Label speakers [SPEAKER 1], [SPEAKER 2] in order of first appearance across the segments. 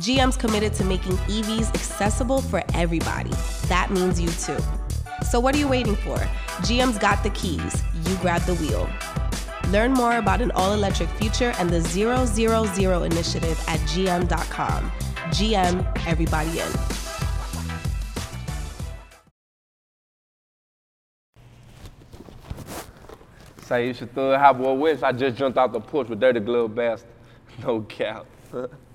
[SPEAKER 1] GM's committed to making EVs accessible for everybody. That means you too. So, what are you waiting for? GM's got the keys. You grab the wheel. Learn more about an all electric future and the 000 initiative at gm.com. GM, everybody in.
[SPEAKER 2] Say you should throw Hotboy Wes. I just jumped out the porch with dirty glove bastard. No cap.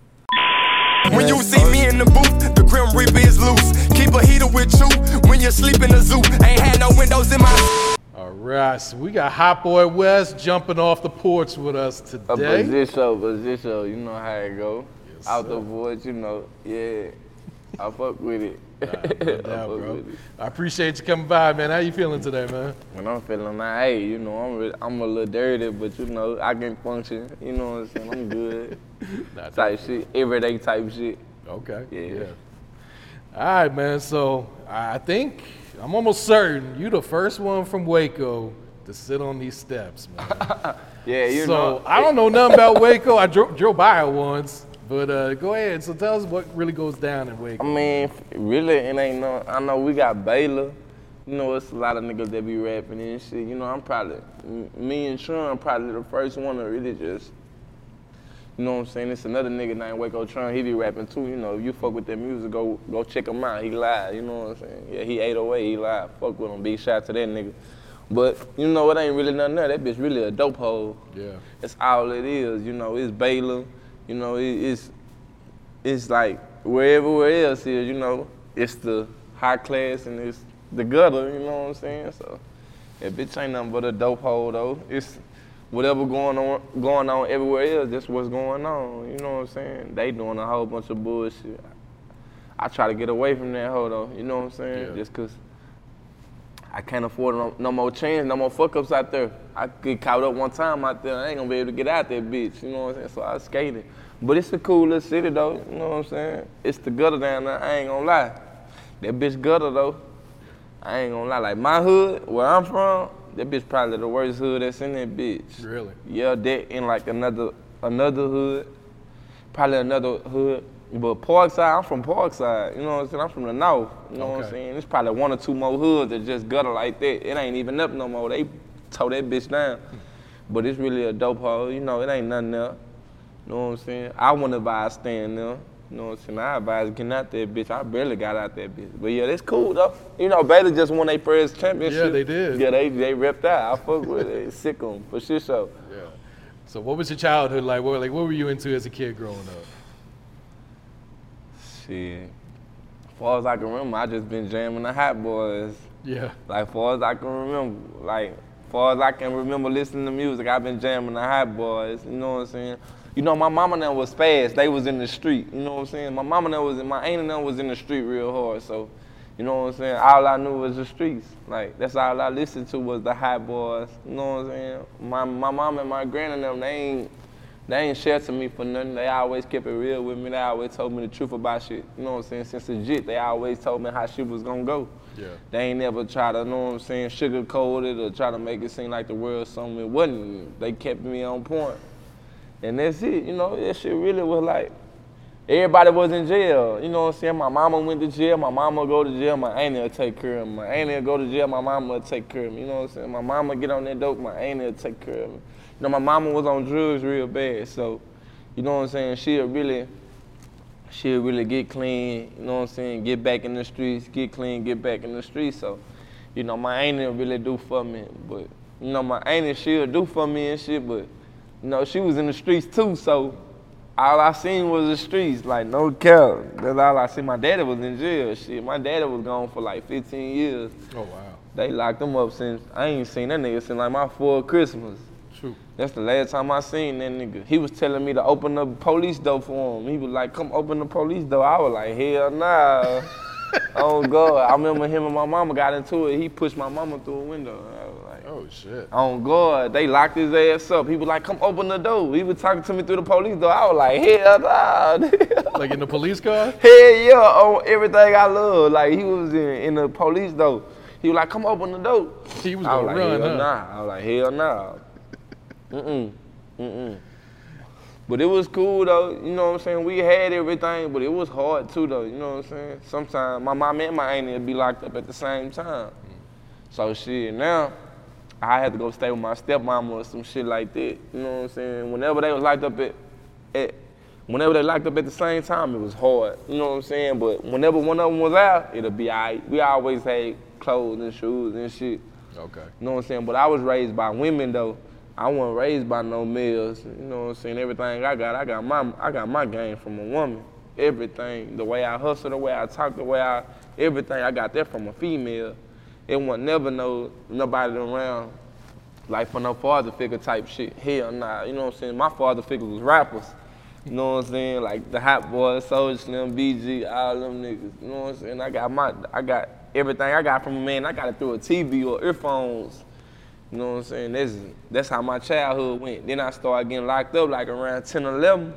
[SPEAKER 3] When you see me in the booth, the Grim Reaper is loose. Keep a heater with you when you sleep in the zoo. Ain't had no windows in my.
[SPEAKER 4] All right, so we got Hotboy Wes jumping off the porch with us today.
[SPEAKER 2] A
[SPEAKER 4] today.
[SPEAKER 2] position, position, you know how it go.
[SPEAKER 4] Yes,
[SPEAKER 2] Out
[SPEAKER 4] sir.
[SPEAKER 2] the voice, you know, yeah. I fuck with it.
[SPEAKER 4] No
[SPEAKER 2] I
[SPEAKER 4] doubt, bro. I appreciate you coming by, man. How you feeling today, man?
[SPEAKER 2] When I'm feeling like, hey, you know, I'm I'm a little dirty, but you know, I can function. You know what I'm saying? I'm good. Type shit, everyday type shit.
[SPEAKER 4] Okay.
[SPEAKER 2] Yeah.
[SPEAKER 4] All right, man. So I think I'm almost certain you the first one from Waco to sit on these steps, man.
[SPEAKER 2] Yeah, you
[SPEAKER 4] so
[SPEAKER 2] know.
[SPEAKER 4] I don't know nothing about Waco. I drove, drove by it once, but uh, go ahead. So tell us what really goes down in Waco.
[SPEAKER 2] I mean, really, it ain't no. I know we got Baylor. You know, it's a lot of niggas that be rapping and shit. You know, I'm probably, me and Tron probably the first one to really just, you know what I'm saying? It's another nigga named Waco Tron. He be rapping too. You know, if you fuck with that music, go go check him out. He live. You know what I'm saying? Yeah, he 808. He live. Fuck with him. Big shout to that nigga. But you know, it ain't really nothing there. That bitch really a dope hole.
[SPEAKER 4] Yeah.
[SPEAKER 2] That's all it is. You know, it's Baylor. You know, it, it's it's like wherever where else is, you know, it's the high class and it's the gutter, you know what I'm saying? So that bitch ain't nothing but a dope hole though. It's whatever going on going on everywhere else, that's what's going on. You know what I'm saying? They doing a whole bunch of bullshit. I try to get away from that hoe though, you know what I'm saying?
[SPEAKER 4] Yeah.
[SPEAKER 2] Just cause I can't afford no, no more chains, no more fuck ups out there. I get caught up one time out there, I ain't gonna be able to get out that bitch, you know what I'm saying? So I skated. But it's a cool little city though, you know what I'm saying? It's the gutter down there, I ain't gonna lie. That bitch gutter though. I ain't gonna lie, like my hood, where I'm from, that bitch probably the worst hood that's in that bitch.
[SPEAKER 4] Really?
[SPEAKER 2] Yeah, that in like another another hood, probably another hood. But Parkside, I'm from Parkside. You know what I'm saying? I'm from the north. You know what I'm saying? It's probably one or two more hoods that just gutter like that. It ain't even up no more. They tore that bitch down. But it's really a dope hole. You know, it ain't nothing there. You know what I'm saying? I wouldn't advise staying there. You know what I'm saying? I advise getting out that bitch. I barely got out that bitch. But yeah, that's cool though. You know, Baylor just won their first championship.
[SPEAKER 4] Yeah, they did.
[SPEAKER 2] Yeah, they they repped out. I fuck with it. Sic 'em for shit So,
[SPEAKER 4] Yeah. So what was your childhood like? What like what were you into as a kid growing up?
[SPEAKER 2] Shit. As far as I can remember, I just been jamming the Hot Boys.
[SPEAKER 4] Yeah.
[SPEAKER 2] Like far as I can remember, like far as I can remember listening to music, I've been jamming the Hot Boys. You know what I'm saying? You know, my mama and them was fast. They was in the street. You know what I'm saying? My mama and them was in my aunt and them was in the street real hard. So, you know what I'm saying? All I knew was the streets. Like that's all I listened to was the Hot Boys. You know what I'm saying? My my mom and my grand and them, they ain't they ain't shelter me for nothing. They always kept it real with me. They always told me the truth about shit. You know what I'm saying? Since legit, they always told me how shit was gonna go.
[SPEAKER 4] Yeah.
[SPEAKER 2] They ain't never try to, you know what I'm saying, sugarcoat it or try to make it seem like the world something it wasn't. They kept me on point. And that's it, you know, that shit really was like, everybody was in jail. You know what I'm saying? My mama went to jail, my mama go to jail, my auntie will take care of me. My auntie will go to jail, my mama will take care of me. You know what I'm saying? My mama get on that dope, my auntie will take care of me. You know, my mama was on drugs real bad, so, you know what I'm saying, she'll really, she'll really get clean, you know what I'm saying, get back in the streets, get clean, get back in the streets. So, you know, my auntie really do for me. But, you know, my auntie, she'll do for me and shit, but, you know, she was in the streets too, so all I seen was the streets, like no cap. That's all I seen. My daddy was in jail. Shit, my daddy was gone for like 15 years.
[SPEAKER 4] Oh wow.
[SPEAKER 2] They locked him up since I ain't seen that nigga since like my fourth Christmas. That's the last time I seen that nigga. He was telling me to open the police door for him. He was like, come open the police door. I was like, hell nah. oh God, I remember him and my mama got into it. He pushed my mama through a window. I was like,
[SPEAKER 4] Oh shit.
[SPEAKER 2] Oh God, they locked his ass up. He was like, come open the door. He was talking to me through the police door. I was like, hell nah.
[SPEAKER 4] Like in the police car?
[SPEAKER 2] Hell yeah, on everything I love. Like he was in, in the police door. He was like, come open the door.
[SPEAKER 4] He was
[SPEAKER 2] I was
[SPEAKER 4] gonna
[SPEAKER 2] like,
[SPEAKER 4] run,
[SPEAKER 2] hell
[SPEAKER 4] huh?
[SPEAKER 2] nah. I was like, hell nah. Mm-mm. Mm-mm. But it was cool though, you know what I'm saying? We had everything, but it was hard too though, you know what I'm saying? Sometimes my mom and my auntie would be locked up at the same time. So shit, now I had to go stay with my stepmama or some shit like that. You know what I'm saying? Whenever they was locked up at, at whenever they locked up at the same time, it was hard. You know what I'm saying? But whenever one of them was out, it'll be alright. We always had clothes and shoes and shit.
[SPEAKER 4] Okay.
[SPEAKER 2] You know what I'm saying? But I was raised by women though. I wasn't raised by no males. You know what I'm saying? Everything I got, I got my I got my game from a woman. Everything. The way I hustle, the way I talk, the way I everything, I got that from a female. It wasn't never no nobody around like for no father figure type shit. Hell nah. You know what I'm saying? My father figure was rappers. You know what I'm saying? Like the Hot Boys, Soulja Slim, BG, all them niggas. You know what I'm saying? I got my I got everything I got from a man. I got it through a TV or earphones. You know what I'm saying? That's that's how my childhood went. Then I started getting locked up like around 10 or 11.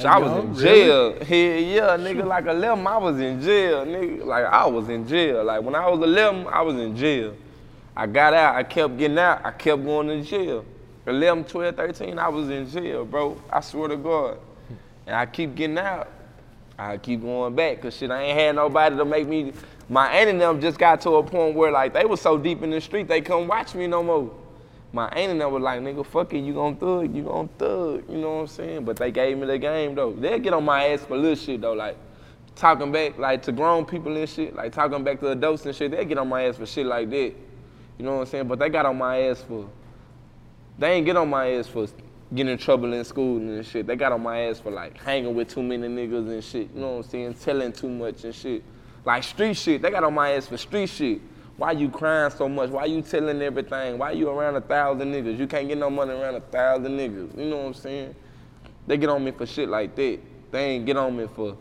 [SPEAKER 2] So I was in
[SPEAKER 4] Really?
[SPEAKER 2] jail. Hell yeah, nigga, like 11, I was in jail, nigga. Like I was in jail. Like when I was 11, I was in jail. I got out, I kept getting out, I kept going to jail. 11, 12, 13, I was in jail, bro. I swear to God. And I keep getting out. I keep going back, cause shit, I ain't had nobody to make me. My aunt and them just got to a point where like they was so deep in the street they couldn't watch me no more. My aunt and them was like, nigga, fuck it, you gon' thug, you gon' thug, you know what I'm saying? But they gave me the game though. They'll get on my ass for little shit though, like talking back like to grown people and shit, like talking back to adults and shit. They get on my ass for shit like that. You know what I'm saying? But they got on my ass for they ain't get on my ass for getting in trouble in school and shit. They got on my ass for like hanging with too many niggas and shit. You know what I'm saying? Telling too much and shit. Like street shit. They got on my ass for street shit. Why you crying so much? Why you telling everything? Why you around a thousand niggas? You can't get no money around a thousand niggas. You know what I'm saying? They get on me for shit like that. They ain't get on me for, you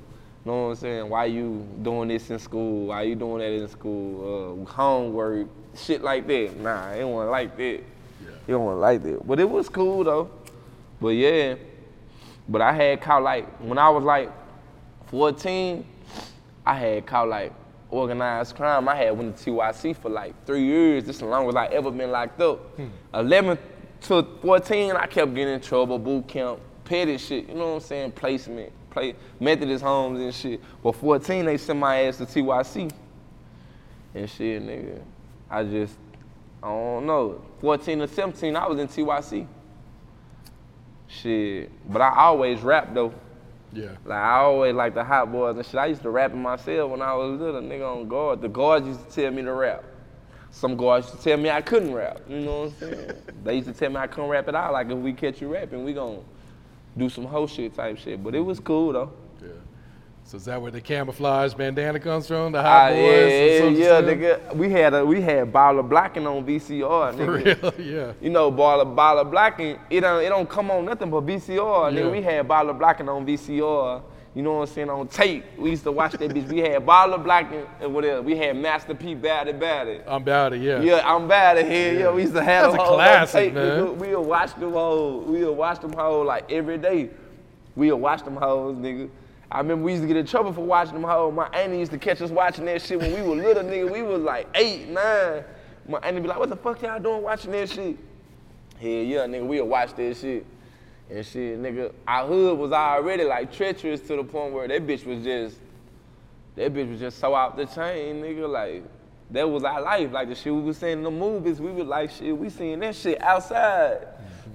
[SPEAKER 2] know what I'm saying? Why you doing this in school? Why you doing that in school? Uh, homework, shit like that. Nah, it wasn't like that. It wasn't like that. But it was cool though. But yeah, but I had caught like when I was like 14, I had caught like organized crime. I had went to TYC for like three years. This is the longest I ever been locked up. Hmm. 11 to 14, I kept getting in trouble, boot camp, petty shit. You know what I'm saying? Placement, play Methodist homes and shit. But 14, they sent my ass to TYC. And shit, nigga, I just, I don't know. 14 or 17, I was in TYC. Shit, but I always rap though.
[SPEAKER 4] Yeah.
[SPEAKER 2] Like I always like the hot boys and shit. I used to rap it myself when I was little, nigga on guard. The guards used to tell me to rap. Some guards used to tell me I couldn't rap. You know what I'm saying? they used to tell me I couldn't rap at all. Like if we catch you rapping, we gon' do some whole shit type shit. But it was cool though.
[SPEAKER 4] Yeah. So is that where the camouflage bandana comes from? The
[SPEAKER 2] Ah,
[SPEAKER 4] hot boys?
[SPEAKER 2] yeah, yeah,
[SPEAKER 4] and
[SPEAKER 2] yeah,
[SPEAKER 4] Soulja
[SPEAKER 2] nigga. We had a we had baller blocking on VCR,
[SPEAKER 4] For real? Yeah.
[SPEAKER 2] You know, baller baller blocking, it don't it don't come on nothing but VCR.
[SPEAKER 4] Yeah.
[SPEAKER 2] Nigga, we had baller blocking on VCR. You know what I'm saying? On tape. We used to watch that bitch. We had baller blocking and whatever. We had Master P bad it bad it.
[SPEAKER 4] I'm it, yeah.
[SPEAKER 2] Yeah, I'm bad at here. Yeah, we used to have
[SPEAKER 4] That's a classic,
[SPEAKER 2] tape,
[SPEAKER 4] man.
[SPEAKER 2] We'll watch them hoes. We'll watch them hoes like every day. We'll watch them hoes, nigga. I remember we used to get in trouble for watching them hoes. My auntie used to catch us watching that shit when we were little, nigga. We was like eight, nine. My auntie be like, what the fuck y'all doing watching that shit? Hell yeah, nigga, we'll watch that shit. And shit, nigga, our hood was already like treacherous to the point where that bitch was just, that bitch was just so out the chain, nigga. Like, that was our life. Like the shit we was seeing in the movies, we was like, shit, we seeing that shit outside.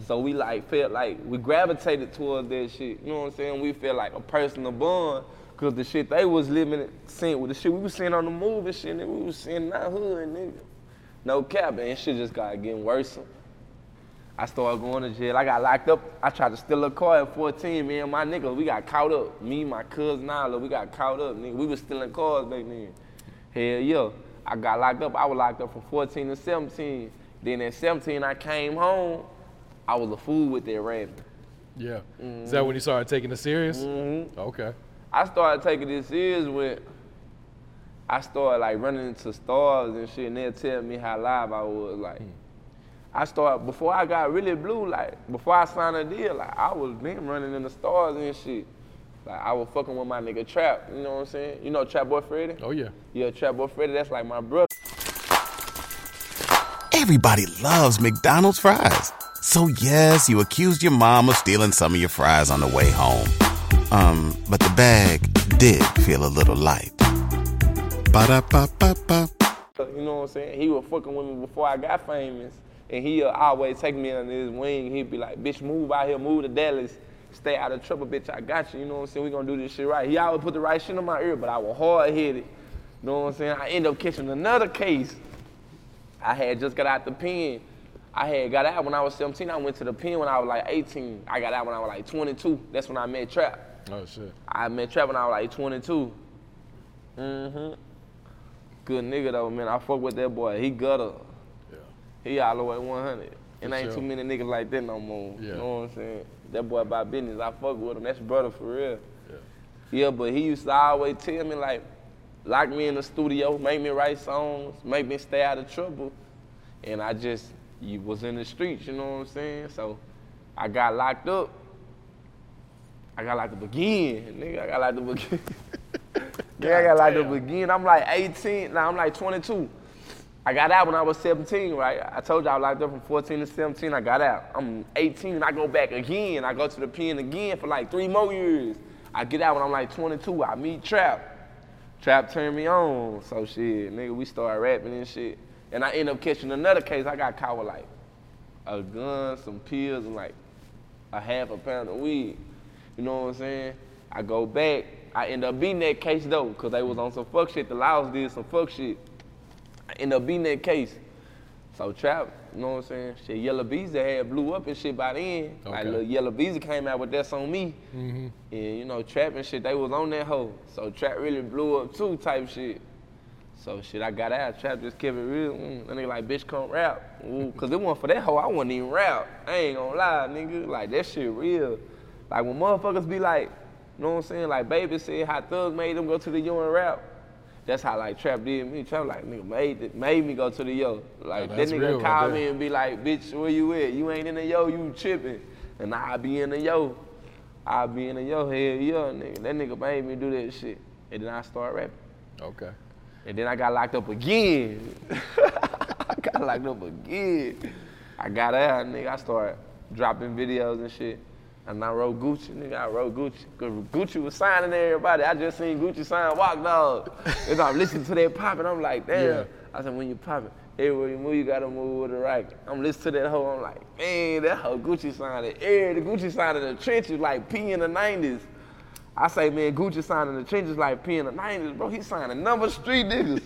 [SPEAKER 2] So we like felt like we gravitated towards that shit. You know what I'm saying? We felt like a personal bond. Cause the shit they was living, seeing with the shit we was seeing on the movie, shit, nigga, we was seeing in our hood, nigga. No cap, and shit just got getting worse. I started going to jail. I got locked up. I tried to steal a car at 14. Me and my niggas, we got caught up. Me, my cousin Nyla, we got caught up. Nigga, we was stealing cars back then. Hell yeah. I got locked up. I was locked up from 14 to 17. Then at 17, I came home. I was a fool with that rapping.
[SPEAKER 4] Yeah. Is that when you started taking it serious?
[SPEAKER 2] Mm-hmm.
[SPEAKER 4] Okay.
[SPEAKER 2] I started taking this serious with I started like running into stars and shit, and they'll tell me how live I was. Like, I started before I got really blue. Like, before I signed a deal, like I was been running in the stars and shit. Like, I was fucking with my nigga Trap. You know what I'm saying? You know Trapboy Freddy?
[SPEAKER 4] Oh yeah.
[SPEAKER 2] Yeah, Trapboy Freddy. That's like my brother.
[SPEAKER 5] Everybody loves McDonald's fries. So yes, you accused your mom of stealing some of your fries on the way home. Um, but the bag did feel a little light. Ba-da-ba-ba-ba.
[SPEAKER 2] You know what I'm saying? He was fucking with me before I got famous. And he'll always take me under his wing. He'd be like, bitch, move out here, move to Dallas. Stay out of trouble, bitch, I got you. You know what I'm saying? We gonna do this shit right. He always put the right shit in my ear, but I was hard headed. You know what I'm saying? I end up catching another case. I had just got out the pen. I had got out when I was 17. I went to the pen when I was like 18. I got out when I was like 22. That's when I met Trap.
[SPEAKER 4] Oh shit.
[SPEAKER 2] I met Trap when I was like 22. Mm-hmm. Good nigga though, man. I fuck with that boy. He gutter.
[SPEAKER 4] Yeah.
[SPEAKER 2] He all the way 100. And ain't
[SPEAKER 4] sure.
[SPEAKER 2] too many niggas like that no more.
[SPEAKER 4] Yeah.
[SPEAKER 2] You know what I'm saying? That boy about business. I fuck with him. That's brother for real.
[SPEAKER 4] Yeah.
[SPEAKER 2] Yeah, but he used to always tell me like, lock me in the studio, make me write songs, make me stay out of trouble. And I just you was in the streets, you know what I'm saying? So I got locked up. I got locked up again. Nigga, I got locked up again. Nigga, I got locked up again. I'm like 18, now I'm like 22. I got out when I was 17, right? I told you I was locked up from 14 to 17. I got out. I'm 18. I go back again. I go to the pen again for like three more years. I get out when I'm like 22. I meet Trap. Trap turned me on. So shit, nigga, we start rapping and shit. And I end up catching another case. I got caught with like a gun, some pills, and like a half a pound of weed. You know what I'm saying? I go back. I end up beating that case though, cause they was on some fuck shit. The Laos did some fuck shit. I end up beating that case. So Trap, you know what I'm saying? Shit, Yella Beezy had blew up and shit by then. Like
[SPEAKER 4] Okay.
[SPEAKER 2] little Yella Beezy came out with that's on me. Mm-hmm. And you know, Trap and shit, they was on that hoe. So Trap really blew up too, type shit. So shit, I got out. Trap just kept it real. Mm, that nigga like, bitch, come rap. Ooh, Cause it wasn't for that hoe, I wouldn't even rap. I ain't gonna lie, nigga. Like that shit real. Like when motherfuckers be like, you know what I'm saying? Like Baby said how Thug made them go to the yo and rap. That's how like Trap did me. Trap like nigga made it, made me go to the yo. Like
[SPEAKER 4] Oh,
[SPEAKER 2] that nigga
[SPEAKER 4] real
[SPEAKER 2] call me and be like, bitch, where you at? You ain't in the yo, you tripping. And I be in the yo. I be in the yo, hell yeah, nigga. That nigga made me do that shit. And then I start rapping.
[SPEAKER 4] Okay.
[SPEAKER 2] And then I got locked up again. I got locked up again. I got out, nigga. I started dropping videos and shit. And I wrote Gucci, nigga. I wrote Gucci. Cause Gucci was signing everybody. I just seen Gucci sign Walk Dog. and I'm listening to that pop and I'm like, damn.
[SPEAKER 4] Yeah.
[SPEAKER 2] I said, when you popping, everywhere you move, you gotta move with the right. I'm listening to that hoe. I'm like, man, that hoe Gucci signed it. Air, the Gucci signed in the trenches like P in the 90s. I say, man, Gucci signing the trenches like P in the 90s, bro. He signing number street niggas.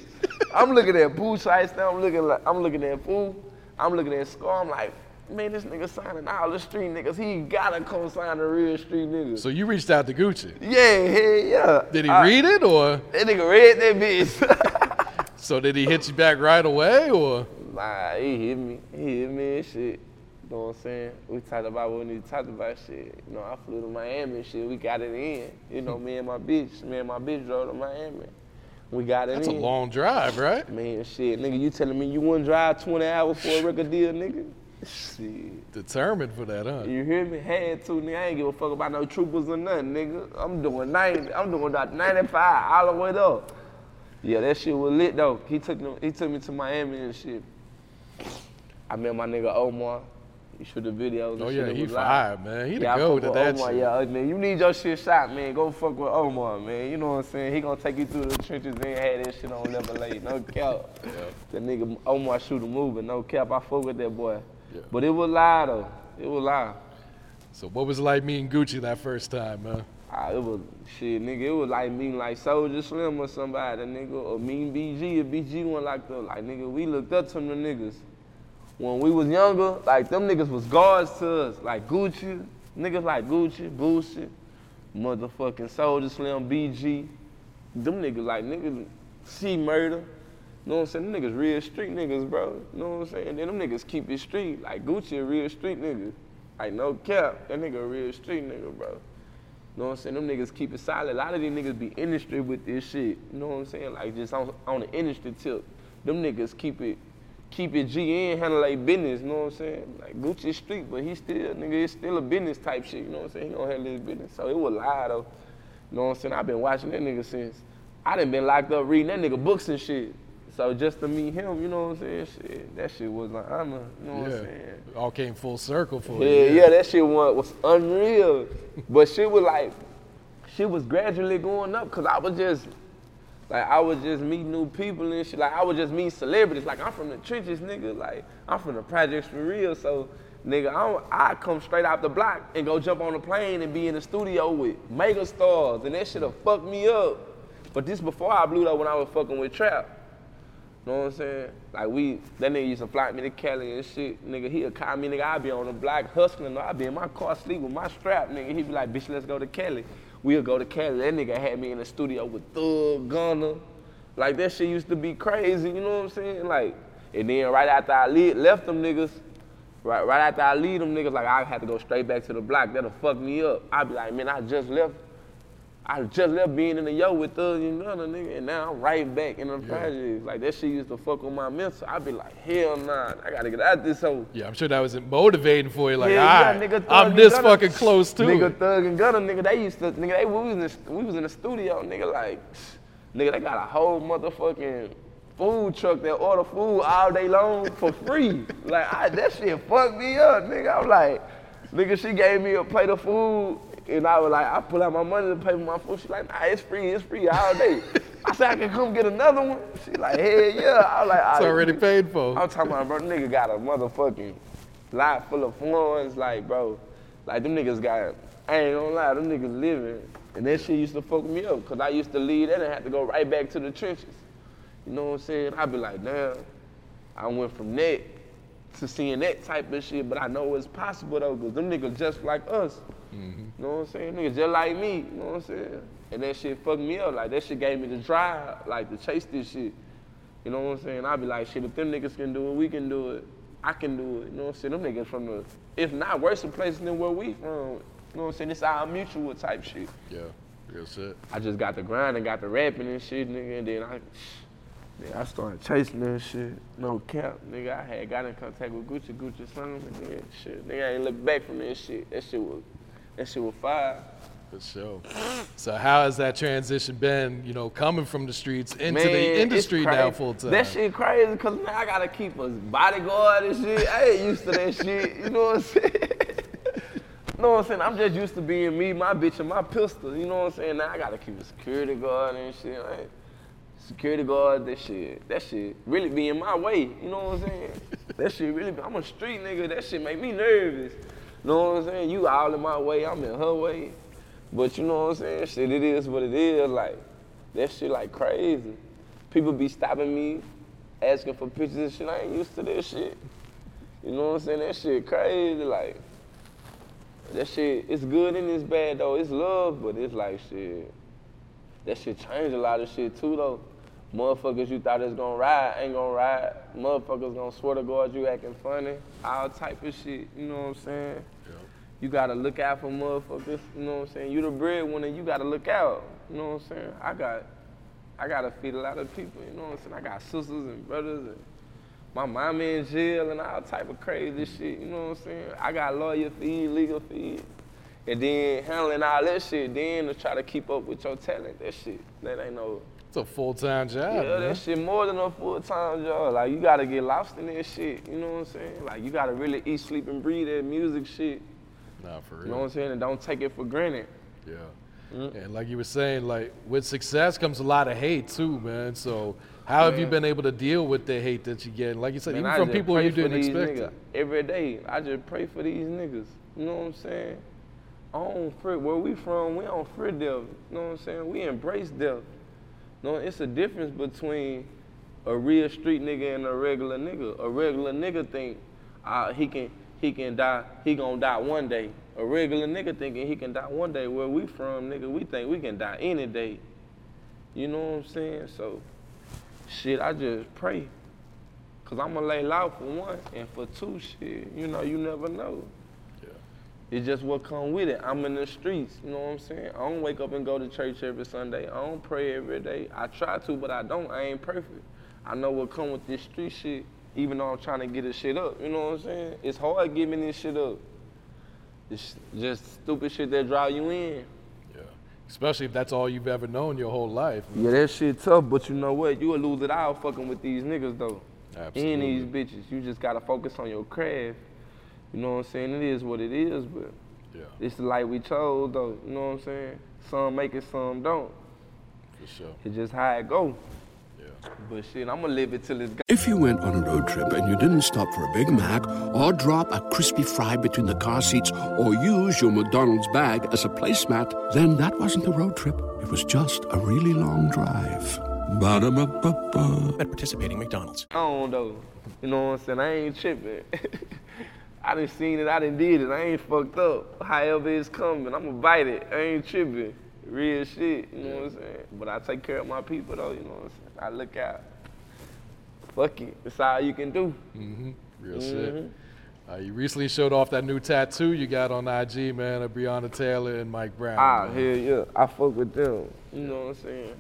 [SPEAKER 2] I'm looking at Pooh Shiesty, I'm looking like I'm looking at Boo, I'm looking at Scarr, I'm like, man, this nigga signing all the street niggas. He gotta co-sign the real street niggas.
[SPEAKER 4] So you reached out to Gucci.
[SPEAKER 2] yeah, hell yeah.
[SPEAKER 4] Did he
[SPEAKER 2] I-
[SPEAKER 4] read it or
[SPEAKER 2] That nigga read that bitch.
[SPEAKER 4] so did he hit you back right away or?
[SPEAKER 2] nah, he hit me. He hit me and shit. You know what I'm saying? We talked about what we need to talk about shit. You know, I flew to Miami and shit. We got it in. You know, me and my bitch, me and my bitch drove to Miami. We got it in.
[SPEAKER 4] That's a long drive, right?
[SPEAKER 2] Man, shit, nigga, you telling me you wouldn't drive 20 hours for a record deal, nigga? Shit.
[SPEAKER 4] Determined for that, huh?
[SPEAKER 2] You hear me? Had to, nigga. I ain't give a fuck about no troopers or nothing, nigga. I'm doing 90, I'm doing that 95 all the way up. Yeah, that shit was lit though. He took me, he took me to Miami and shit. I met my nigga Omar. He shoot the videos. and
[SPEAKER 4] Oh
[SPEAKER 2] shit.
[SPEAKER 4] yeah, he fired, man. He the
[SPEAKER 2] Yeah, I
[SPEAKER 4] goat at
[SPEAKER 2] with
[SPEAKER 4] that
[SPEAKER 2] Omar.
[SPEAKER 4] shit.
[SPEAKER 2] Yeah, man, you need your shit shot, man. Go fuck with Omar, man. You know what I'm saying? He gonna take you through the trenches and had that shit on level eight. No cap. That nigga Omar shoot a movie. No cap. I fuck with that boy.
[SPEAKER 4] Yeah.
[SPEAKER 2] But it was live though. It was live.
[SPEAKER 4] So what was it like meeting Gucci that first time, man?
[SPEAKER 2] Ah, it was shit, nigga. It was like meeting like Soulja Slim or somebody, nigga, or meeting BG or BG one like the like nigga. We looked up to them niggas. When we was younger, like them niggas was guards to us, like Gucci, niggas like Gucci, Boosie, motherfucking Soulja Slim, BG. Them niggas like niggas see murder. You know what I'm saying? Them niggas real street niggas, bro. You know what I'm saying? Then them niggas keep it street. Like Gucci a real street nigga. Like no cap, that nigga a real street nigga, bro. You know what I'm saying? Them niggas keep it solid. A lot of these niggas be industry with this shit. You know what I'm saying? Like just on, on the industry tip. Them niggas keep it keep it GN, handle like business, you know what I'm saying? Like Gucci street, but he still, nigga, it's still a business type shit, you know what I'm saying? He gonna handle his business. So it was lie though. You know what I'm saying? I've been watching that nigga since I done been locked up reading that nigga books and shit. So just to meet him, you know what I'm saying? Shit, that shit was an honor, you know what I'm saying?
[SPEAKER 4] Yeah. All came full circle for
[SPEAKER 2] Yeah,
[SPEAKER 4] you.
[SPEAKER 2] yeah, that shit was, was unreal. but shit was like, shit was gradually going up because I was just, like, I was just meeting new people and shit. Like, I was just meeting celebrities. Like, I'm from the trenches, nigga. Like, I'm from the projects for real. So, nigga, I, I come straight out the block and go jump on a plane and be in the studio with mega stars. And that shit'll fuck me up. But this before I blew up when I was fucking with Trap. Know what I'm saying? Like we, that nigga used to fly me to Cali and shit. Nigga, he'll call me, nigga, I be on the block hustling. I be in my car sleep with my strap, nigga. He be like, bitch, let's go to Cali. We'll go to Cali. That nigga had me in the studio with Thug, Gunna. Like that shit used to be crazy, you know what I'm saying? Like, and then right after I leave, left them niggas, right, right after I leave them niggas, like I had to go straight back to the block. That'll fuck me up. I'd be like, man, I just left I just left being in the yo with Thug and Gunna, nigga, and now I'm right back in the projects. Like that shit used to fuck with my mental. I'd be like, hell nah, I gotta get out this hole.
[SPEAKER 4] Yeah, I'm sure that was motivating for you. Like,
[SPEAKER 2] Yeah,
[SPEAKER 4] ah,
[SPEAKER 2] yeah, nigga,
[SPEAKER 4] I'm this
[SPEAKER 2] Gunna-
[SPEAKER 4] fucking close too.
[SPEAKER 2] Nigga Thug and Gunna, nigga, they used to, nigga, they we was in the, we was in the studio, nigga, like, nigga, they got a whole motherfucking food truck that order food all day long for free. like, I, that shit fucked me up, nigga. I'm like, nigga, she gave me a plate of food. And I was like, I pull out my money to pay for my food. She like, nah, it's free, it's free all day. I said, I can come get another one. She like, hell yeah. I was like,
[SPEAKER 4] it's
[SPEAKER 2] "All right."
[SPEAKER 4] already paid for.
[SPEAKER 2] I'm talking about, bro, nigga got a motherfucking lot full of funds, like, bro. Like, them niggas got, I ain't gonna lie, them niggas living. And that shit used to fuck me up, cause I used to leave that and have to go right back to the trenches. You know what I'm saying? I'd be like, damn, I went from that to seeing that type of shit, but I know it's possible though, cause them niggas just like us. Mm-hmm. You know what I'm saying? Niggas just like me, you know what I'm saying? And that shit fucked me up. Like that shit gave me the drive, like to chase this shit. You know what I'm saying? I be like, shit, if them niggas can do it, we can do it. I can do it. You know what I'm saying? Them niggas from the, if not worse places than where we from. You know what I'm saying? It's our mutual type shit.
[SPEAKER 4] Yeah, real shit.
[SPEAKER 2] I just got the grind and got the rapping and shit, nigga, and then I, nigga, I started chasing that shit. No cap, nigga. I had got in contact with Gucci, Gucci son, and then shit, nigga, I ain't look back from that shit. That shit was, that shit was fire.
[SPEAKER 4] For sure. So how has that transition been? You know, coming from the streets into
[SPEAKER 2] Man,
[SPEAKER 4] the industry now full time.
[SPEAKER 2] That shit crazy, cause now I gotta keep a bodyguard and shit. I ain't used to that shit. You know what I'm saying? you know what I'm saying? I'm just used to being me, my bitch, and my pistol. You know what I'm saying? Now I gotta keep a security guard and shit. Like, security guard, that shit, that shit really be in my way. You know what I'm saying? that shit really, be, I'm a street nigga. That shit make me nervous. Know what I'm saying? You all in my way, I'm in her way. But you know what I'm saying? Shit, it is what it is. Like, that shit like crazy. People be stopping me, asking for pictures and shit. I ain't used to this shit. You know what I'm saying? That shit crazy. Like, that shit, it's good and it's bad though. It's love, but it's like shit. That shit changed a lot of shit too though. Motherfuckers you thought was gonna ride ain't gonna ride. Motherfuckers gonna swear to God you acting funny. All type of shit. You know what I'm saying? You gotta look out for motherfuckers. You know what I'm saying? You the breadwinner. You gotta look out. You know what I'm saying? I got, I gotta feed a lot of people. You know what I'm saying? I got sisters and brothers and my mama in jail and all type of crazy shit. You know what I'm saying? I got lawyer fees, legal fees. and then handling all that shit. Then to try to keep up with your talent, that shit, that ain't no.
[SPEAKER 4] It's a full time job.
[SPEAKER 2] Yeah,
[SPEAKER 4] man.
[SPEAKER 2] that shit more than a full time job. Like you gotta get lost in that shit. You know what I'm saying? Like you gotta really eat, sleep, and breathe that music shit.
[SPEAKER 4] Nah, for real.
[SPEAKER 2] You know what I'm saying? And don't take it for granted.
[SPEAKER 4] Yeah.
[SPEAKER 2] Mm.
[SPEAKER 4] And like you were saying, like with success comes a lot of hate too, man. So how have you been able to deal with the hate that you get? Like you said,
[SPEAKER 2] Man,
[SPEAKER 4] even
[SPEAKER 2] I
[SPEAKER 4] from people you
[SPEAKER 2] for
[SPEAKER 4] didn't
[SPEAKER 2] these
[SPEAKER 4] expect.
[SPEAKER 2] niggas. Every day, I just pray for these niggas. You know what I'm saying? I don't fear, where we from, we don't fear death. You know what I'm saying? We embrace death. No, it's a difference between a real street nigga and a regular nigga. A regular nigga think uh, he can he can die, he gonna die one day. A regular nigga thinking he can die one day. Where we from, nigga, we think we can die any day. You know what I'm saying? So, shit, I just pray. Cause I'ma lay low for one, and for two, shit, you know, you never know. It's just what come with it. I'm in the streets, you know what I'm saying? I don't wake up and go to church every Sunday. I don't pray every day. I try to, but I don't. I ain't perfect. I know what come with this street shit, even though I'm trying to get this shit up. You know what I'm saying? It's hard getting this shit up. It's just stupid shit that drive you in.
[SPEAKER 4] Yeah. Especially if that's all you've ever known your whole life.
[SPEAKER 2] Yeah, that shit tough, but you know what? You will lose it all fucking with these niggas though.
[SPEAKER 4] Absolutely.
[SPEAKER 2] And these bitches. You just gotta focus on your craft. You know what I'm saying? It is what it is, but
[SPEAKER 4] Yeah,
[SPEAKER 2] it's the light we chose though. You know what I'm saying? Some make it, some don't.
[SPEAKER 4] for sure.
[SPEAKER 2] It's just how it go.
[SPEAKER 4] Yeah.
[SPEAKER 2] But shit, I'ma live it till it's gone.
[SPEAKER 6] If you went on a road trip and you didn't stop for a Big Mac or drop a crispy fry between the car seats or use your McDonald's bag as a placemat, then that wasn't a road trip. It was just a really long drive. Ba-da-ba-ba-ba.
[SPEAKER 7] At participating McDonald's.
[SPEAKER 2] on though. You know what I'm saying? I ain't tripping. I done seen it, I done did it. I ain't fucked up. However it's coming, I'ma bite it. I ain't tripping. Real shit, you know what I'm saying? But I take care of my people though, you know what I'm saying? I look out. Fuck it. It's all you can do. Mhm.
[SPEAKER 4] Real shit. Uh, you recently showed off that new tattoo you got on IG, man, of Breonna Taylor and Mike Brown.
[SPEAKER 2] Ah,
[SPEAKER 4] man.
[SPEAKER 2] hell yeah. I fuck with them. You know what I'm saying?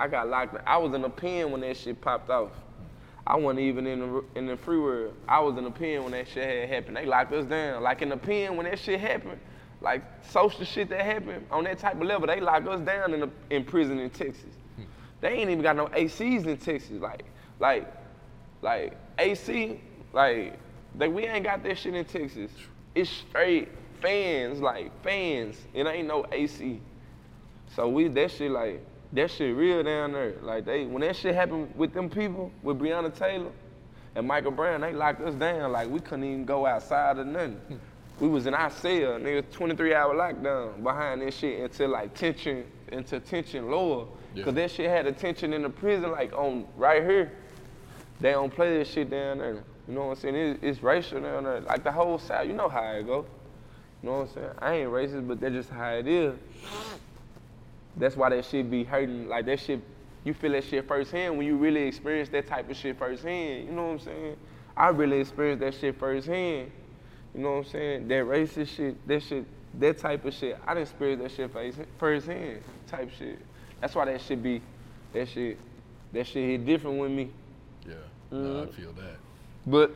[SPEAKER 2] I got locked. I was in a pen when that shit popped off. I wasn't even in the in the free world. I was in the pen when that shit had happened. They locked us down. Like in the pen when that shit happened, like social shit that happened on that type of level, they locked us down in the, in prison in Texas. Hmm. They ain't even got no ACs in Texas. Like, like, like AC, like, they, we ain't got that shit in Texas. It's straight fans, like fans. It ain't no AC. So we that shit like that shit real down there. Like they when that shit happened with them people, with Breonna Taylor and Michael Brown, they locked us down. Like we couldn't even go outside or nothing. we was in our cell, nigga, 23 hour lockdown behind this shit until like tension, until tension lower.
[SPEAKER 4] Yeah.
[SPEAKER 2] Cause that shit had attention in the prison, like on right here. They don't play this shit down there. You know what I'm saying? It's, it's racial down there. Like the whole South, you know how it go. You know what I'm saying? I ain't racist, but that's just how it is. That's why that shit be hurting. Like that shit, you feel that shit firsthand when you really experience that type of shit firsthand. You know what I'm saying? I really experienced that shit firsthand. You know what I'm saying? That racist shit, that shit, that type of shit. I done experienced that shit first- firsthand, type shit. That's why that shit be, that shit, that shit hit different with me.
[SPEAKER 4] Yeah, no, I
[SPEAKER 2] Mm-hmm.
[SPEAKER 4] feel that.
[SPEAKER 2] But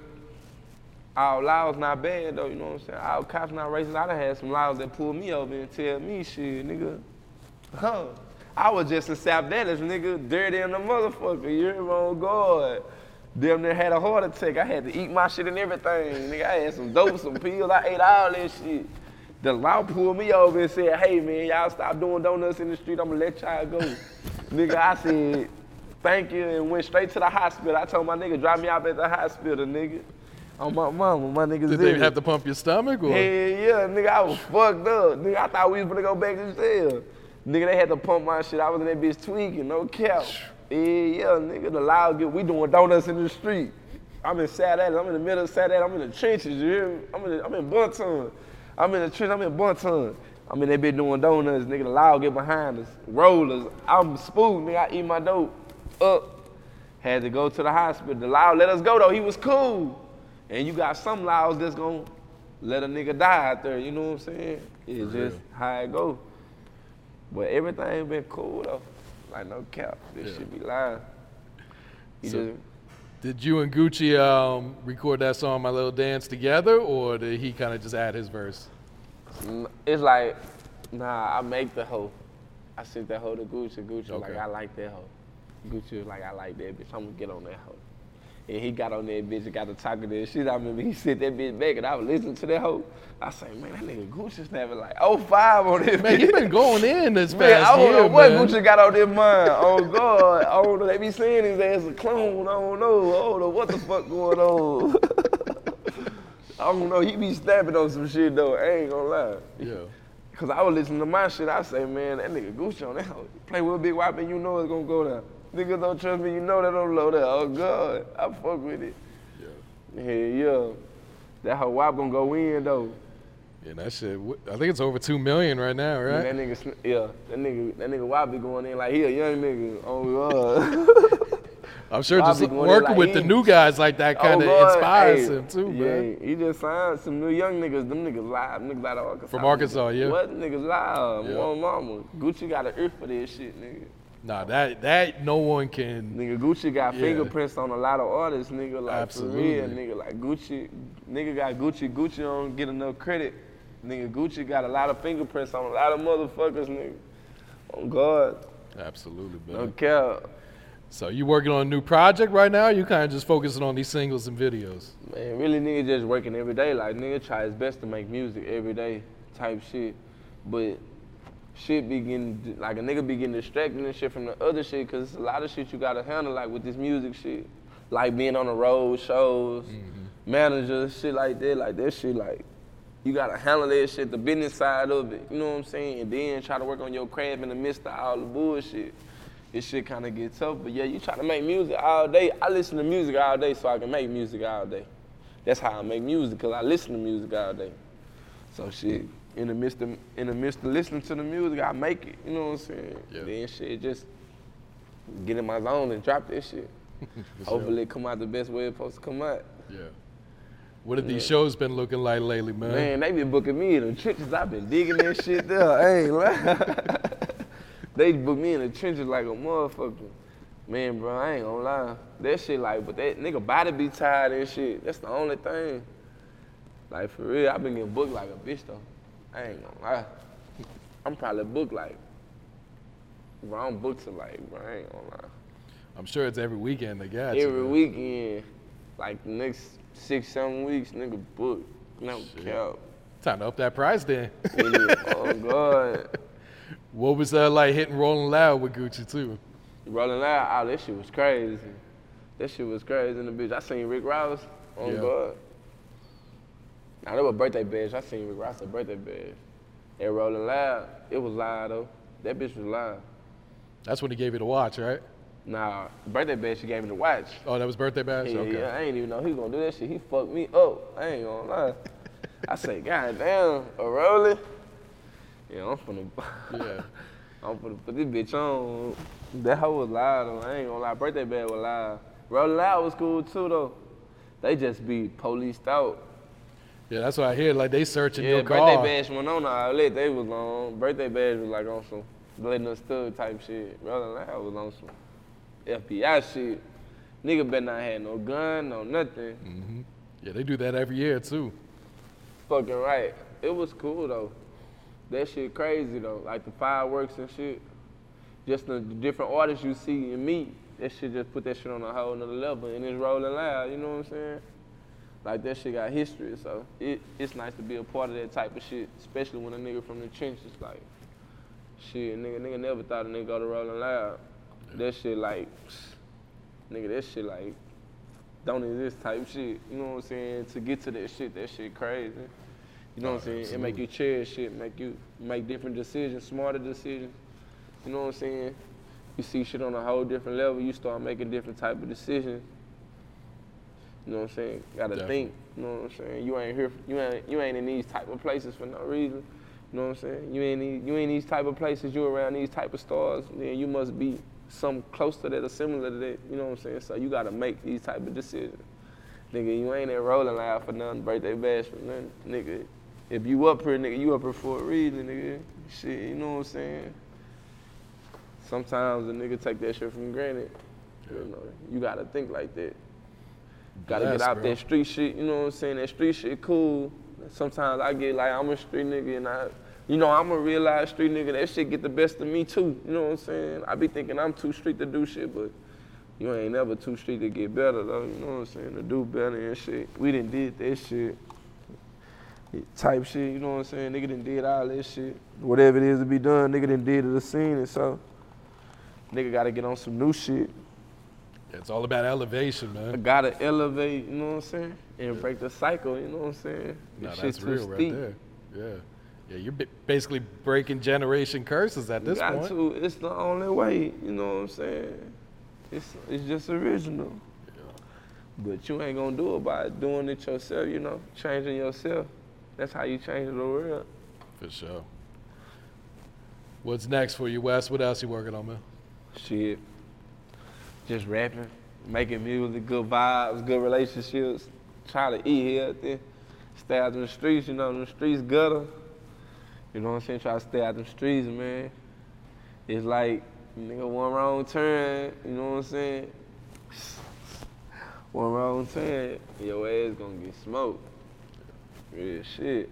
[SPEAKER 2] our laws not bad though, you know what I'm saying? Our cops not racist. I done had some laws that pull me over and tell me shit, nigga. Huh. I was just a South Dallas, nigga, dirty in the motherfucker. You hear me oh, on guard. Damn near had a heart attack. I had to eat my shit and everything. Nigga, I had some dope, some pills. I ate all that shit. The law pulled me over and said, hey man, y'all stop doing donuts in the street. I'm gonna let y'all go. nigga, I said, thank you, and went straight to the hospital. I told my nigga, drop me off at the hospital, nigga. On my mama, my niggas
[SPEAKER 4] Did they have to pump your stomach or?
[SPEAKER 2] Hell yeah, nigga, I was fucked up. Nigga, I thought we was gonna go back to jail. Nigga, they had to pump my shit. I was in that bitch tweaking, no cap. Yeah, yeah, nigga, the loud get, we doing donuts in the street. I'm in Sad I'm in the middle of Sad I'm in the trenches, you hear me? I'm in, the, I'm in Bonton. I'm in the trench, I'm in Bonton. I'm in that bitch doing donuts, nigga, the loud get behind us. Rollers, I'm spooked, nigga, I eat my dope up. Had to go to the hospital. The loud let us go though, he was cool. And you got some laws that's gonna let a nigga die out there, you know what I'm saying? It's just how it go. But everything been cool though. Like no cap. This
[SPEAKER 4] Yeah.
[SPEAKER 2] shit be lying. You
[SPEAKER 4] So-
[SPEAKER 2] just
[SPEAKER 4] Did you and Gucci um, record that song, My Little Dance, together, or did he kind of just add his verse?
[SPEAKER 2] It's like, nah, I make the hoe. I sent that hoe to Gucci. Gucci was like, I like that hoe. Gucci was like, I like that bitch. I'm gonna get on that hoe. And he got on that bitch and got to talking that shit. I remember he sent that bitch back and I was listening to that hoe. I say, man, that nigga Gucci snapping like 05 on this
[SPEAKER 4] Man,
[SPEAKER 2] bitch.
[SPEAKER 4] you been going in this
[SPEAKER 2] Man,
[SPEAKER 4] past
[SPEAKER 2] I don't
[SPEAKER 4] year,
[SPEAKER 2] know what
[SPEAKER 4] man.
[SPEAKER 2] Gucci got on their mind. Oh God, I don't know. They be saying his ass a clone. I don't know. I don't know what the fuck going on. I don't know. He be snapping on some shit though. I ain't gonna lie.
[SPEAKER 4] Yeah.
[SPEAKER 2] Cause I was listening to my shit. I say, man, that nigga Gucci on that. hoe. Play with a big white man, you know it's gonna go down. Niggas don't trust me, you know that don't load that. Oh God, I fuck with it. Yeah. yeah. That whole Wop gonna go in though.
[SPEAKER 4] Yeah, that shit. I think it's over two million right now, right?
[SPEAKER 2] That nigga, yeah, that nigga, that nigga Wop be going in like he a young nigga. Oh God.
[SPEAKER 4] I'm sure just
[SPEAKER 2] be going there
[SPEAKER 4] working
[SPEAKER 2] like,
[SPEAKER 4] with the new guys like that kind of
[SPEAKER 2] Oh,
[SPEAKER 4] inspires
[SPEAKER 2] hey,
[SPEAKER 4] him too,
[SPEAKER 2] yeah,
[SPEAKER 4] man.
[SPEAKER 2] he just signed some new young niggas. Them niggas live. Niggas out of Arkansas.
[SPEAKER 4] From Arkansas, yeah.
[SPEAKER 2] What niggas live?
[SPEAKER 4] Yeah.
[SPEAKER 2] One mama. Gucci got an ear for this shit, nigga.
[SPEAKER 4] Nah, that that no one can.
[SPEAKER 2] Nigga, Gucci got
[SPEAKER 4] Yeah.
[SPEAKER 2] fingerprints on a lot of artists, nigga. Like
[SPEAKER 4] Absolutely.
[SPEAKER 2] for real, nigga. Like Gucci, nigga got Gucci. Gucci don't get enough credit. Nigga, Gucci got a lot of fingerprints on a lot of motherfuckers, nigga. On God,
[SPEAKER 4] Absolutely,
[SPEAKER 2] no
[SPEAKER 4] man.
[SPEAKER 2] cap.
[SPEAKER 4] So you working on a new project right now? You kind of just focusing on these singles and videos.
[SPEAKER 2] Man, really nigga just working every day. Like nigga try his best to make music every day type shit. But shit be getting like a nigga be getting distracted and shit from the other shit cause it's a lot of shit you gotta handle like with this music shit. Like being on the road, shows, mm-hmm. managers, shit like that. Like that shit like you gotta handle that shit, the business side of it. You know what I'm saying? And then try to work on your craft in the midst of all the bullshit. This shit kind of get tough, but yeah, you try to make music all day. I listen to music all day so I can make music all day. That's how I make music, cause I listen to music all day. So shit, in the midst of in the midst of listening to the music, I make it. You know what I'm saying?
[SPEAKER 4] Yeah.
[SPEAKER 2] Then shit, just get in my zone and drop this shit. Hopefully, it come out the best way it's supposed to come out.
[SPEAKER 4] Yeah. What have these shows been looking like lately, man?
[SPEAKER 2] Man, they been booking me in the trenches. I've been digging this shit there. I ain't lying. they book me in the trenches like a motherfucker. Man, bro, I ain't gonna lie. That shit like, but that nigga body be tired and shit. That's the only thing. Like for real, I've been getting booked like a bitch though. I ain't gonna lie. I'm probably booked like, bro, I'm booked to like, bro, I ain't gonna lie.
[SPEAKER 4] I'm sure it's every weekend they got you.
[SPEAKER 2] Every
[SPEAKER 4] man.
[SPEAKER 2] weekend, like the next six, seven weeks, nigga booked. No cap.
[SPEAKER 4] Time to up that price then.
[SPEAKER 2] Oh God.
[SPEAKER 4] what was that like hitting Rolling Loud with Gucci too?
[SPEAKER 2] Rolling loud, oh, that shit was crazy. That shit was crazy in the bitch. I seen Rick Ross on
[SPEAKER 4] Yeah.
[SPEAKER 2] God. Now that was birthday bash. I seen Rick Ross at birthday bash. At Rolling Loud, it was live though. That bitch was live.
[SPEAKER 4] That's when he gave you the watch, right?
[SPEAKER 2] Nah, birthday bash, she gave me the watch.
[SPEAKER 4] Oh, that was birthday bash.
[SPEAKER 2] Yeah,
[SPEAKER 4] okay.
[SPEAKER 2] yeah, I ain't even know he was gonna do that shit. He fucked me up. I ain't gonna lie. I say, God damn, a rolling. Yeah, I'm finna.
[SPEAKER 4] Yeah.
[SPEAKER 2] I'm finna put this bitch on. That hoe was live though. I ain't gonna lie. Birthday bad was live. Rolling Loud was cool too though. They just be policed out.
[SPEAKER 4] Yeah, that's what I hear. Like they searching
[SPEAKER 2] Yeah,
[SPEAKER 4] your
[SPEAKER 2] birthday
[SPEAKER 4] car.
[SPEAKER 2] bash went on all lit. They was on. Birthday bash was like on some Blade and Stud type shit. Rolling Loud was on some FBI shit. Nigga better not have no gun, no nothing. Mm-hmm.
[SPEAKER 4] Yeah, they do that every year too.
[SPEAKER 2] Fucking right. It was cool though. That shit crazy though. Like the fireworks and shit. Just the different artists you see and meet. That shit just put that shit on a whole nother level and it's rolling loud, you know what I'm saying? Like that shit got history, so it, it's nice to be a part of that type of shit, especially when a nigga from the trenches like shit, nigga, nigga never thought a nigga go to rolling loud. That shit like nigga, that shit like don't exist type shit. You know what I'm saying? To get to that shit, that shit crazy. You know what I'm oh, saying? It make you cherish shit, make you make different decisions, smarter decisions. You know what I'm saying? You see shit on a whole different level, you start making different type of decisions. You know what I'm saying? Gotta
[SPEAKER 4] Definitely.
[SPEAKER 2] think. You know what I'm saying? You ain't here. You ain't. You ain't in these type of places for no reason. You know what I'm saying? You ain't. in- You ain't these type of places. You around these type of stars. Then you must be some close to that or similar to that. You know what I'm saying? So you gotta make these type of decisions. Nigga, you ain't at Rolling Loud for nothing, birthday bash for nothing. Nigga, if you up here, nigga, you up here for a reason, nigga. Shit, you know what I'm saying? Sometimes a nigga take that shit from granted. You know, you gotta think like that. Gotta
[SPEAKER 4] Bless,
[SPEAKER 2] get out
[SPEAKER 4] bro.
[SPEAKER 2] that street shit, you know what I'm saying? That street shit cool. Sometimes I get like I'm a street nigga and I you know, I'm a realized street nigga, that shit get the best of me too. You know what I'm saying? I be thinking I'm too street to do shit, but you ain't never too street to get better though, you know what I'm saying? To do better and shit. We didn't did that shit. Type shit, you know what I'm saying? Nigga done did all that shit. Whatever it is to be done, nigga done did to the scene and so nigga gotta get on some new shit.
[SPEAKER 4] It's all about elevation, man.
[SPEAKER 2] I gotta elevate, you know what I'm saying? And break the cycle, you know what I'm saying?
[SPEAKER 4] No,
[SPEAKER 2] This
[SPEAKER 4] that's real right
[SPEAKER 2] steep.
[SPEAKER 4] there. Yeah. Yeah, you're basically breaking generation curses at this
[SPEAKER 2] Got
[SPEAKER 4] point.
[SPEAKER 2] to. It's the only way, you know what I'm saying? It's it's just original. But you ain't gonna do it by doing it yourself, you know, changing yourself. That's how you change the world.
[SPEAKER 4] For sure. What's next for you, Wes? What else you working on, man?
[SPEAKER 2] Shit. Just rapping. making music, good vibes, good relationships, trying to eat healthy, stay out in the streets, you know, the streets gutter. You know what I'm saying? Try to stay out the streets, man. It's like, nigga, one wrong turn, you know what I'm saying? One wrong turn, your ass gonna get smoked. Real shit.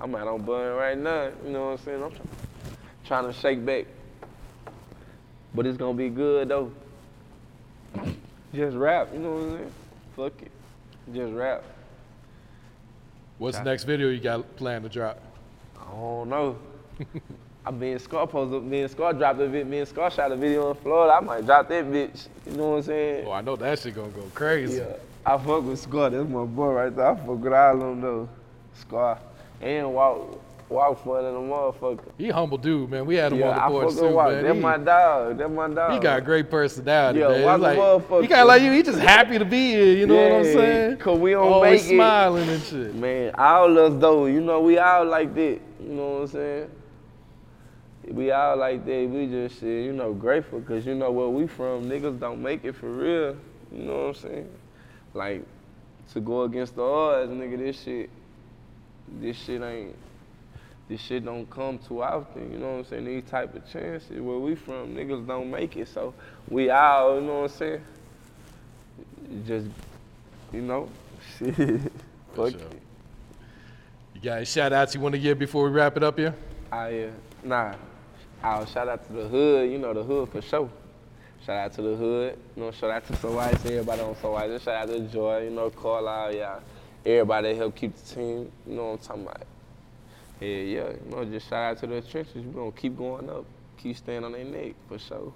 [SPEAKER 2] I'm out on bun right now, you know what I'm saying? I'm try- trying to shake back. But it's gonna be good though. Just rap, you know what I'm saying? Fuck it. Just rap.
[SPEAKER 4] What's the next video you got planned to drop?
[SPEAKER 2] I don't know. I been Scarr posted, me and Scarr dropped a vid, me and Scarr shot a video in Florida. I might drop that bitch. You know what I'm saying?
[SPEAKER 4] Oh, I know that shit gonna go crazy.
[SPEAKER 2] Yeah. I fuck with Scarr. That's my boy right there. I fuck with all of them though. Scarr. And Wop Wop fun in the motherfucker.
[SPEAKER 4] He humble dude, man. We had him
[SPEAKER 2] Yeah,
[SPEAKER 4] on
[SPEAKER 2] I
[SPEAKER 4] the board
[SPEAKER 2] fuck
[SPEAKER 4] too,
[SPEAKER 2] Wop.
[SPEAKER 4] man.
[SPEAKER 2] That's
[SPEAKER 4] He-
[SPEAKER 2] my dog. That's my dog.
[SPEAKER 4] He got a great personality,
[SPEAKER 2] Yeah,
[SPEAKER 4] man. It's like,
[SPEAKER 2] motherfucker.
[SPEAKER 4] he of like you. He just happy to be here. You know what I'm
[SPEAKER 2] Yeah,
[SPEAKER 4] saying?
[SPEAKER 2] Cause we don't
[SPEAKER 4] Always
[SPEAKER 2] make it.
[SPEAKER 4] smiling and shit.
[SPEAKER 2] Man, all us though, you know, we all like that. You know what I'm saying? We all like that. We just shit, you know, grateful because you know where we from. Niggas don't make it for real. You know what I'm saying? Like to go against the odds, nigga. This shit, this shit ain't. This shit don't come too often. You know what I'm saying? These type of chances where we from, niggas don't make it. So we all, you know what I'm saying? Just, you know, shit. Fuck
[SPEAKER 4] sure.
[SPEAKER 2] it.
[SPEAKER 4] You got any shout outs you want to give before we wrap it up here?
[SPEAKER 2] I, uh, nah. I'll shout out to the hood, you know, the hood for sure. Shout out to the hood, you know, shout out to So Icy, everybody on So Icy. Shout out to Joy, you know, Carlisle, y'all. Everybody help keep the team, you know what I'm talking about. Yeah, yeah, you know, just shout out to the trenches. We're gonna keep going up, keep staying on their neck, for sure.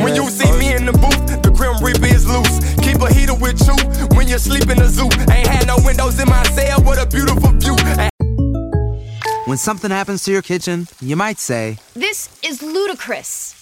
[SPEAKER 3] When you see me in the booth, the Grim Reaper is loose. Keep a heater with you when you sleep in the zoo. Ain't had no windows in my cell, what a beautiful view.
[SPEAKER 7] When something happens to your kitchen, you might say,
[SPEAKER 8] This is ludicrous.